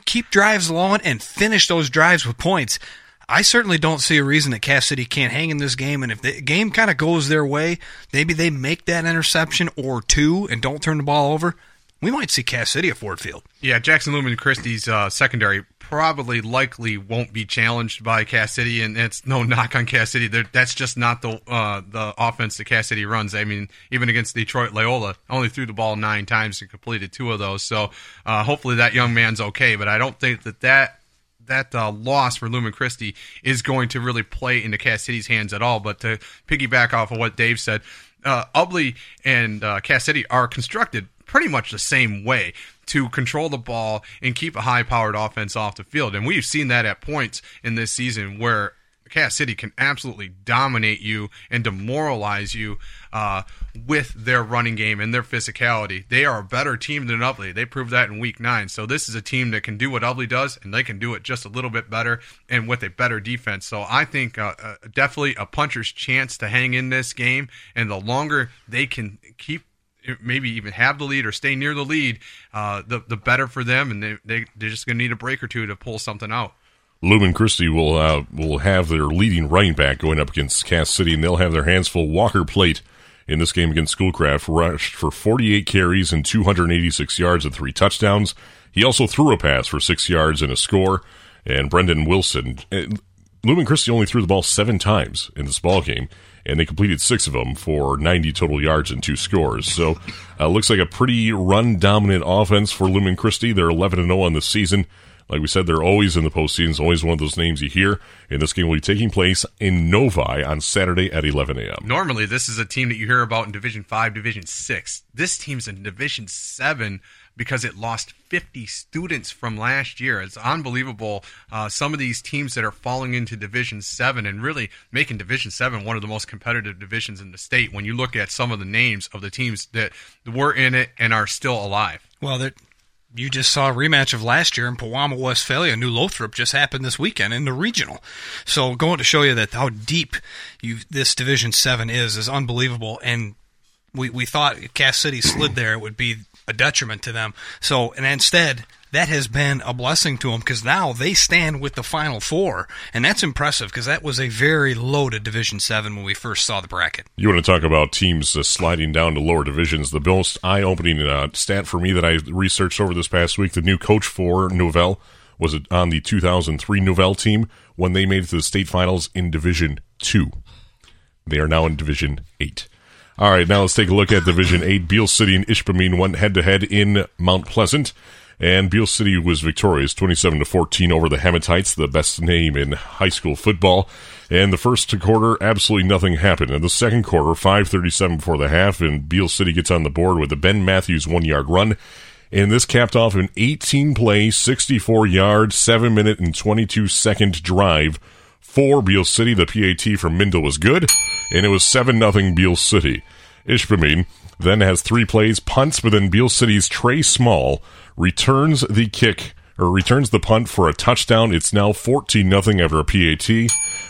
keep drives long, and finish those drives with points. I certainly don't see a reason that Cass City can't hang in this game, and if the game kind of goes their way, maybe they make that interception or two and don't turn the ball over. We might see Cass City at Ford Field. Yeah, Jackson Lumen Christi's uh, secondary probably likely won't be challenged by Cass City, and it's no knock on Cass City. They're, that's just not the uh, the offense that Cass City runs. I mean, even against Detroit Loyola, only threw the ball nine times and completed two of those. So uh, hopefully that young man's okay. But I don't think that that that uh, loss for Lumen Christi is going to really play into Cass City's hands at all. But to piggyback off of what Dave said, uh, Ubly and uh, Cass City are constructed pretty much the same way to control the ball and keep a high powered offense off the field. And we've seen that at points in this season where Cass City can absolutely dominate you and demoralize you uh, with their running game and their physicality. They are a better team than Ubly. They proved that in week nine. So this is a team that can do what Ubly does, and they can do it just a little bit better and with a better defense. So I think uh, uh, definitely a puncher's chance to hang in this game. And the longer they can keep maybe even have the lead or stay near the lead, uh, the the better for them, and they, they they're just going to need a break or two to pull something out. Lumen Christi will uh, will have their leading running back going up against Cass City, and they'll have their hands full. Walker Plate in this game against Schoolcraft rushed for 48 carries and 286 yards and three touchdowns. He also threw a pass for six yards and a score. And Brendan Wilson, uh, Lumen Christi only threw the ball seven times in this ball game, and they completed six of them for 90 total yards and two scores. So, uh, looks like a pretty run dominant offense for Lumen Christi. They're 11 and 0 on the season. Like we said, they're always in the postseason. It's always one of those names you hear. And this game will be taking place in Novi on Saturday at 11 a.m. Normally, this is a team that you hear about in Division Five, Division Six. This team's in Division Seven because it lost 50 students from last year. It's unbelievable. Uh, some of these teams that are falling into Division Seven and really making Division Seven one of the most competitive divisions in the state. When you look at some of the names of the teams that were in it and are still alive. Well, that you just saw a rematch of last year in Pewamo, Westphalia. New Lothrop just happened this weekend in the regional. So going to show you that how deep you this Division Seven is is unbelievable. And we we thought if Cass City slid there, it would be a detriment to them. So and instead. That has been a blessing to them because now they stand with the Final Four, and that's impressive because that was a very loaded Division Seven when we first saw the bracket. You want to talk about teams uh, sliding down to lower divisions? The most eye-opening uh, stat for me that I researched over this past week: the new coach for Nouvel was on the 2003 Nouvel team when they made it to the state finals in Division Two. They are now in Division Eight. All right, now let's take a look at Division Eight. Beal City and Ishpeming went head-to-head in Mount Pleasant. And Beal City was victorious, 27 to 14 over the Hematites, the best name in high school football. And the first quarter, absolutely nothing happened. In the second quarter, 5:37 before the half, and Beal City gets on the board with a Ben Matthews one-yard run. And this capped off an 18 play, 64 yard, 7 minute, and 22 second drive for Beal City. The PAT from Mindle was good, and it was 7 0 Beal City. Ishpeming then has three plays, punts, but then Beal City's Trey Small returns the kick or returns the punt for a touchdown. It's now 14 nothing after a PAT,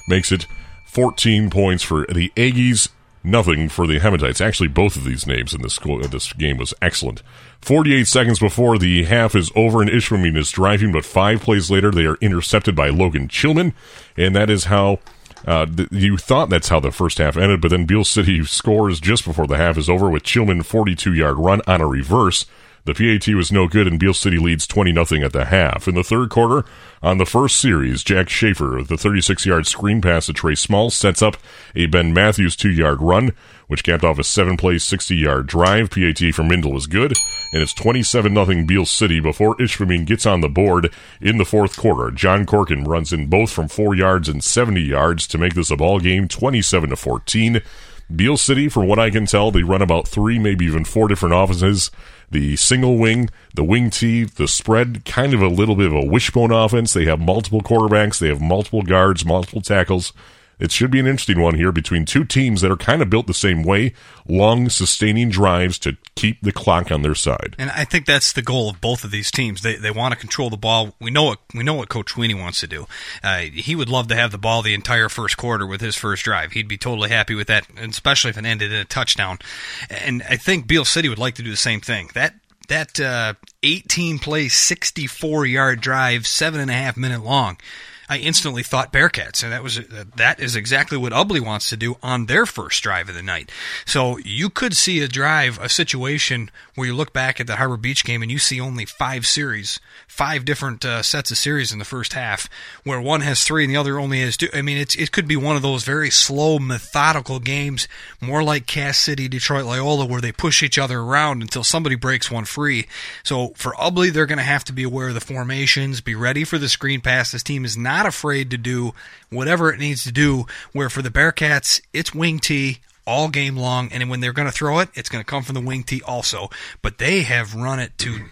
makes it 14 points for the Aggies, nothing for the Hematites. Actually, both of these names in this school, this game was excellent. 48 seconds before the half is over, and Ishmael is driving, but five plays later, they are intercepted by Logan Chilman, and that is how uh, th- you thought that's how the first half ended, but then Beal City scores just before the half is over with Chilman 42 yard run on a reverse. The PAT was no good, and Beal City leads 20 0 at the half. In the third quarter, on the first series, Jack Schaefer, the 36 yard screen pass to Trey Small, sets up a Ben Matthews two yard run, which capped off a seven play, 60 yard drive. PAT from Mindle was good, and it's 27 0 Beal City before Ishpeming gets on the board in the fourth quarter. John Corkin runs in both from four yards and 70 yards to make this a ball game 27 to 14. Beal City, from what I can tell, they run about three, maybe even four different offenses. The single wing, the wing tee, the spread, kind of a little bit of a wishbone offense. They have multiple quarterbacks, they have multiple guards, multiple tackles. It should be an interesting one here between two teams that are kind of built the same way, long, sustaining drives to keep the clock on their side. And I think that's the goal of both of these teams. They they want to control the ball. We know what we know what Coach Sweeney wants to do. Uh, he would love to have the ball the entire first quarter with his first drive. He'd be totally happy with that, especially if it ended in a touchdown. And I think Beal City would like to do the same thing. That that uh, 18 play, 64 yard drive, seven and a half minute long I instantly thought Bearcats, and that was that is exactly what Ubly wants to do on their first drive of the night. So you could see a drive, a situation where you look back at the Harbor Beach game and you see only five series, five different uh, sets of series in the first half, where one has three and the other only has two. I mean, it's it could be one of those very slow, methodical games, more like Cass City, Detroit, Loyola, where they push each other around until somebody breaks one free. So for Ubly, they're going to have to be aware of the formations, be ready for the screen pass. This team is not afraid to do whatever it needs to do. Where for the Bearcats, it's wing tee all game long, and when they're going to throw it, it's going to come from the wing tee also. But they have run it to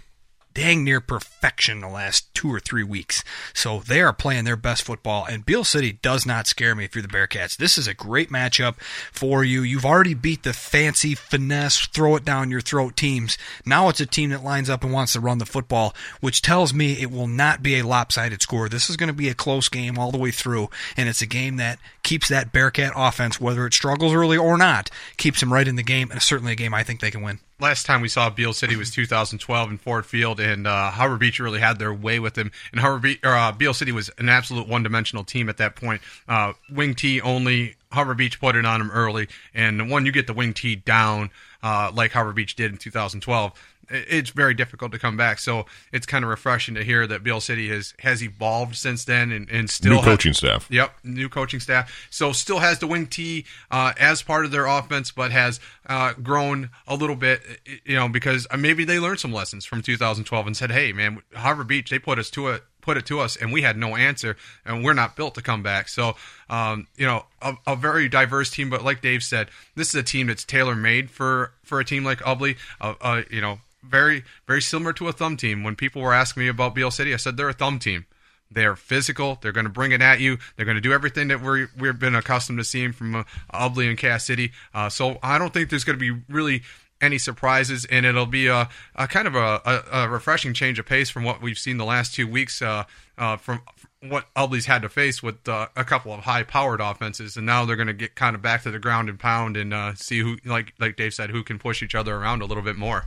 dang near perfection the last two or three weeks. So they are playing their best football, and Beal City does not scare me if you're the Bearcats. This is a great matchup for you. You've already beat the fancy finesse, throw it down your throat teams. Now it's a team that lines up and wants to run the football, which tells me it will not be a lopsided score. This is going to be a close game all the way through, and it's a game that keeps that Bearcat offense, whether it struggles early or not, keeps them right in the game, and certainly a game I think they can win last time we saw Beal City was 2012 in Ford Field, and uh, Harbor Beach really had their way with them. And Harbor Beach, or, uh, Beal City was an absolute one-dimensional team at that point. Uh, wing T only. Harbor Beach put it on them early, and when you get the wing T down, uh, like Harbor Beach did in 2012, it's very difficult to come back. So it's kind of refreshing to hear that Beal City has has evolved since then and, and still new has, coaching staff. Yep, new coaching staff. So still has the wing T uh, as part of their offense, but has uh, grown a little bit. You know, because uh, maybe they learned some lessons from 2012 and said, "Hey, man, Harbor Beach, they put us to it." Put it to us, and we had no answer, and we're not built to come back. So, um, you know, a, a, very diverse team. But like Dave said, this is a team that's tailor made for for a team like Ubly. Uh, uh, you know, very very similar to a thumb team. When people were asking me about Beal City, I said they're a thumb team. They're physical. They're going to bring it at you. They're going to do everything that we we've been accustomed to seeing from uh, Ubly and Cass City. Uh, so I don't think there's going to be really any surprises, and it'll be a, a kind of a, a, refreshing change of pace from what we've seen the last two weeks uh, uh, from what Ubly's had to face with uh, a couple of high-powered offenses, and now they're going to get kind of back to the ground and pound and uh, see who, like like Dave said, who can push each other around a little bit more.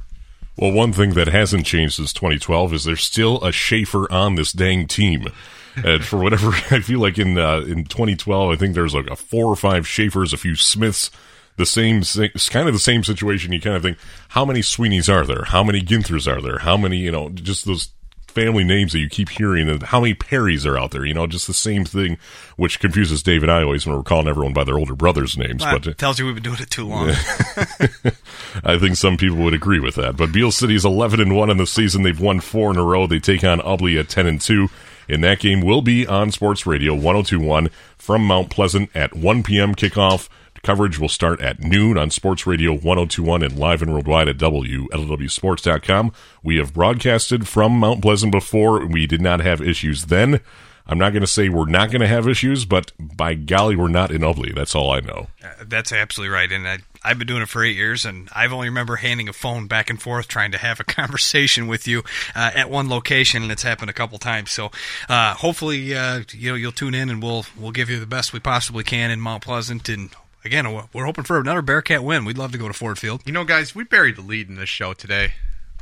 Well, one thing that hasn't changed since 2012 is there's still a Schaefer on this dang team. and for whatever I feel like in uh, in 2012, I think there's like a four or five Schaefers, a few Smiths. The same, it's kind of the same situation. You kind of think, how many Sweeneys are there? How many Ginthers are there? How many, you know, just those family names that you keep hearing and how many Perrys are out there, you know, just the same thing, which confuses Dave and I always when we're calling everyone by their older brothers' names. Well, but uh, tells you we've been doing it too long. I think some people would agree with that. But Beal City's 11 and 1 in the season. They've won four in a row. They take on Ubly at 10 and 2. And that game will be on Sports Radio 1021 from Mount Pleasant at 1 p.m. kickoff. Coverage will start at noon on Sports Radio 1021 and live and worldwide at WLEWsports.com. We have broadcasted from Mount Pleasant before. We did not have issues then. I'm not going to say we're not going to have issues, but by golly, we're not in Ubly. That's all I know. Uh, that's absolutely right. And I, I've been doing it for eight years, and I've only remember handing a phone back and forth trying to have a conversation with you uh, at one location, and it's happened a couple times. So uh, hopefully, uh, you know, you'll tune in, and we'll we'll give you the best we possibly can in Mount Pleasant, and again, we're hoping for another Bearcat win. We'd love to go to Ford Field. You know, guys, we buried the lead in this show today.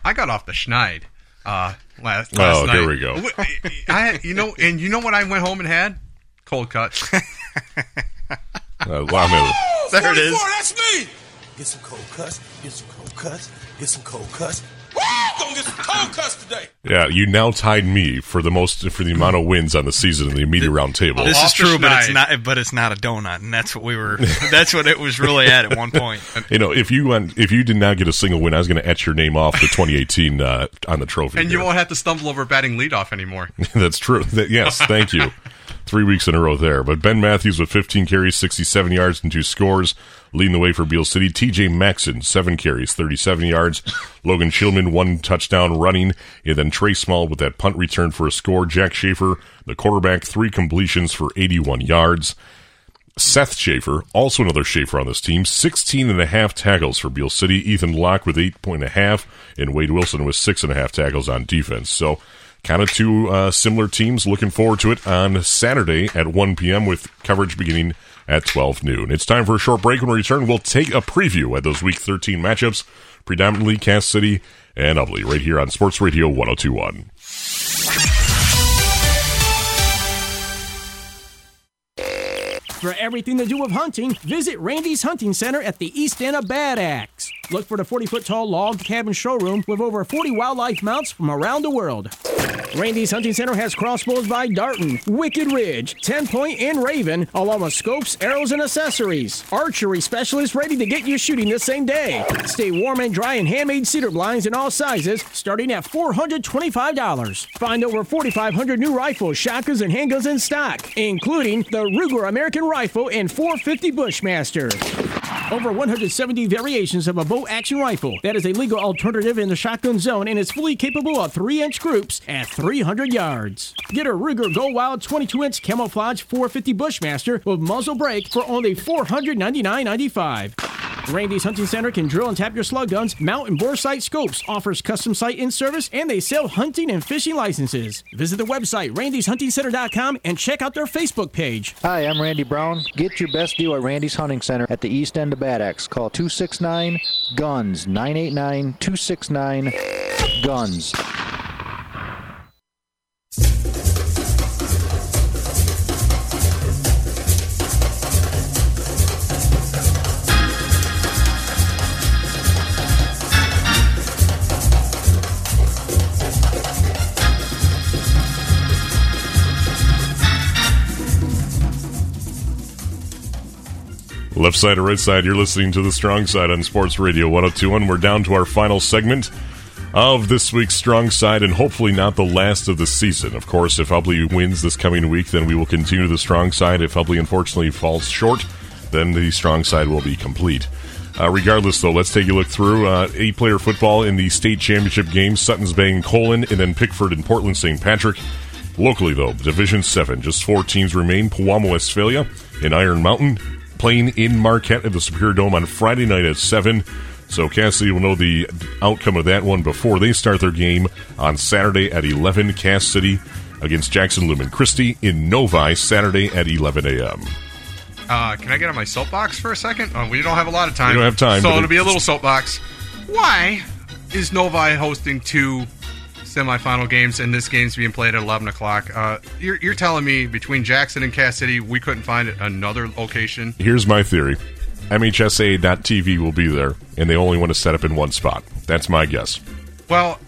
I got off the schneid uh, last, last oh, night. here we go. I, you know, and you know what I went home and had? Cold cuts. uh, wow, there it is. That's me. Get some cold cuts. Get some cold cuts. Get some cold cuts. Gonna get some cold cuts today. Yeah, you now tied me for the most for the amount of wins on the season in the immediate round table. This is true, but it's not. But it's not a donut, and that's what we were. that's what it was really at at one point. You know, if you went, if you did not get a single win, I was going to etch your name off the 2018 uh, on the trophy, and you won't have to stumble over batting leadoff anymore. that's true. Yes, thank you. Three weeks in a row there. But Ben Matthews with 15 carries, 67 yards, and two scores, leading the way for Beal City. TJ Maxson, seven carries, 37 yards. Logan Shillman, one touchdown running. And then Trey Small with that punt return for a score. Jack Schaefer, the quarterback, three completions for 81 yards. Seth Schaefer, also another Schaefer on this team, 16 and a half tackles for Beal City. Ethan Locke with eight point and Wade Wilson with six and a half tackles on defense. So kind of two uh, similar teams. Looking forward to it on Saturday at 1 p.m. with coverage beginning at 12 noon. It's time for a short break. When we return, we'll take a preview at those Week 13 matchups, predominantly Cass City and Ubly, right here on Sports Radio 1021. For everything to do with hunting, visit Randy's Hunting Center at the east end of Bad Axe. Look for the 40 foot tall log cabin showroom with over 40 wildlife mounts from around the world. Randy's Hunting Center has crossbows by Darton, Wicked Ridge, 10 Point, and Raven, along with scopes, arrows, and accessories. Archery specialists ready to get you shooting the same day. Stay warm and dry in handmade cedar blinds in all sizes, starting at $425. Find over 4,500 new rifles, shotguns, and handguns in stock, including the Ruger American Rifle and 450 Bushmaster. Over 170 variations of a bolt action rifle that is a legal alternative in the shotgun zone and is fully capable of 3 inch groups at 300 yards. Get a Ruger Go Wild 22 inch camouflage 450 Bushmaster with muzzle brake for only $499.95. Randy's Hunting Center can drill and tap your slug guns, mount and bore sight scopes, offers custom sight in service, and they sell hunting and fishing licenses. Visit the website randyshuntingcenter.com and check out their Facebook page. Hi, I'm Randy Brown. Get your best deal at Randy's Hunting Center at the east end of Bad Axe. Call 269 GUNS 989 269 GUNS. Left side or right side, you're listening to the strong side on Sports Radio 1021. We're down to our final segment of this week's strong side and hopefully not the last of the season. Of course, if Ubly wins this coming week, then we will continue the strong side. If Ubly unfortunately falls short, then the strong side will be complete. Uh, regardless, though, let's take a look through uh, eight player football in the state championship games Suttons Bay and Colon, and then Pickford and Portland St. Patrick. Locally, though, Division 7, just four teams remain Pewamo, Westphalia, and Iron Mountain playing in Marquette at the Superior Dome on Friday night at 7. So Cass City will know the outcome of that one before they start their game on Saturday at 11. Cass City against Jackson Lumen Christi in Novi Saturday at 11 a.m. Uh, can I get on my soapbox for a second? Uh, we don't have a lot of time. We don't have time, So it'll be a little soapbox. Why is Novi hosting two semifinal games and this game's being played at 11 o'clock? Uh, you're, you're telling me between Jackson and Cass City, we couldn't find another location? Here's my theory. MHSA.TV will be there, and they only want to set up in one spot. That's my guess. Well,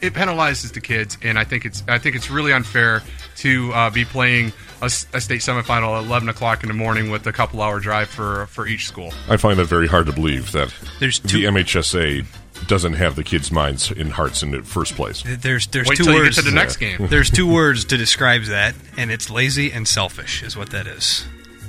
it penalizes the kids, and I think it's I think it's really unfair to uh, be playing a state semifinal at 11 o'clock in the morning with a couple hour drive for for each school. I find that very hard to believe that There's the MHSA doesn't have the kids' minds in hearts in the first place. There's there's Wait two till you get words to the next game. There's two words to describe that, and it's lazy and selfish is what that is.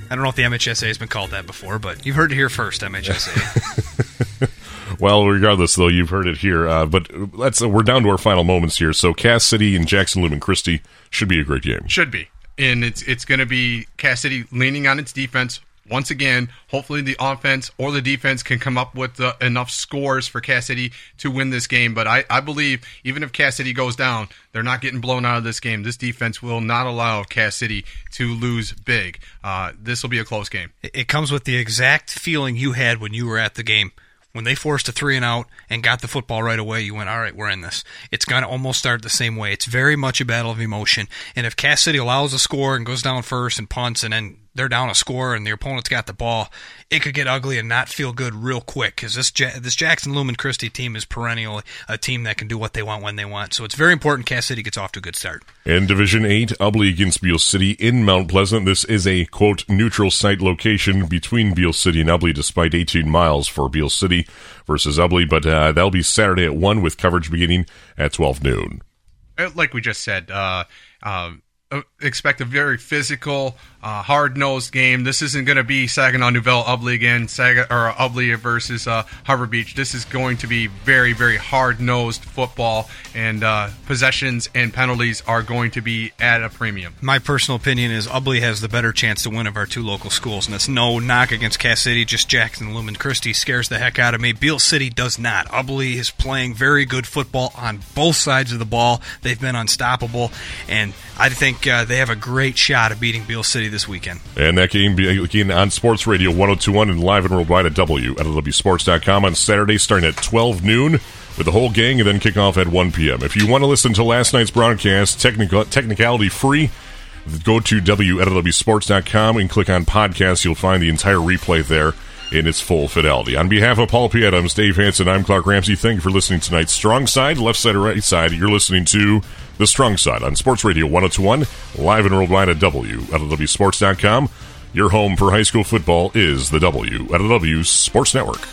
I don't know if the MHSA has been called that before, but you've heard it here first, MHSA. Well, regardless, though, you've heard it here. Uh, but let's uh, we're down to our final moments here. So, Cass City and Jackson Lumen Christi should be a great game. Should be. And it's it's going to be Cass City leaning on its defense once again. Hopefully, the offense or the defense can come up with uh, enough scores for Cass City to win this game. But I, I believe even if Cass City goes down, they're not getting blown out of this game. This defense will not allow Cass City to lose big. Uh, this will be a close game. it comes with the exact feeling you had when you were at the game. When they forced a three and out and got the football right away, you went, all right, we're in this. It's going to almost start the same way. It's very much a battle of emotion. And if Cass City allows a score and goes down first and punts and then they're down a score and the opponent's got the ball, it could get ugly and not feel good real quick because this, ja- this Jackson Lumen Christi team is perennially a team that can do what they want when they want. So it's very important Cass City gets off to a good start. In Division 8, Ubly against Beal City in Mount Pleasant. This is a, quote, neutral site location between Beal City and Ubly, despite 18 miles for Beal City versus Ubly. But uh, that'll be Saturday at 1 with coverage beginning at 12 noon. Uh, like we just said, uh, um, uh, expect a very physical, uh, hard-nosed game. This isn't going to be Saginaw Nouvel Ubly again, Sag- or Ubly versus uh, Harbor Beach. This is going to be very, very hard-nosed football, and uh, possessions and penalties are going to be at a premium. My personal opinion is Ubly has the better chance to win of our two local schools, and it's no knock against Cass City. Just Jackson Lumen Christi scares the heck out of me. Beal City does not. Ubly is playing very good football on both sides of the ball. They've been unstoppable, and I think uh, they have a great shot of beating Beal City this weekend. And that game begin on Sports Radio 1021 and live and worldwide at W at LWSports.com on Saturday starting at 12 noon with the whole gang and then kick off at 1 p.m. If you want to listen to last night's broadcast, technical, technicality free, Go to WLEWsports.com and click on podcasts. You'll find the entire replay there in its full fidelity. On behalf of Paul P. Adams, Dave Hanson, I'm Clark Ramsey. Thank you for listening tonight. Strong side, left side, or right side. You're listening to The Strong Side on Sports Radio 1021, live and worldwide at WLEWsports.com. Your home for high school football is the WLEW Sports Network.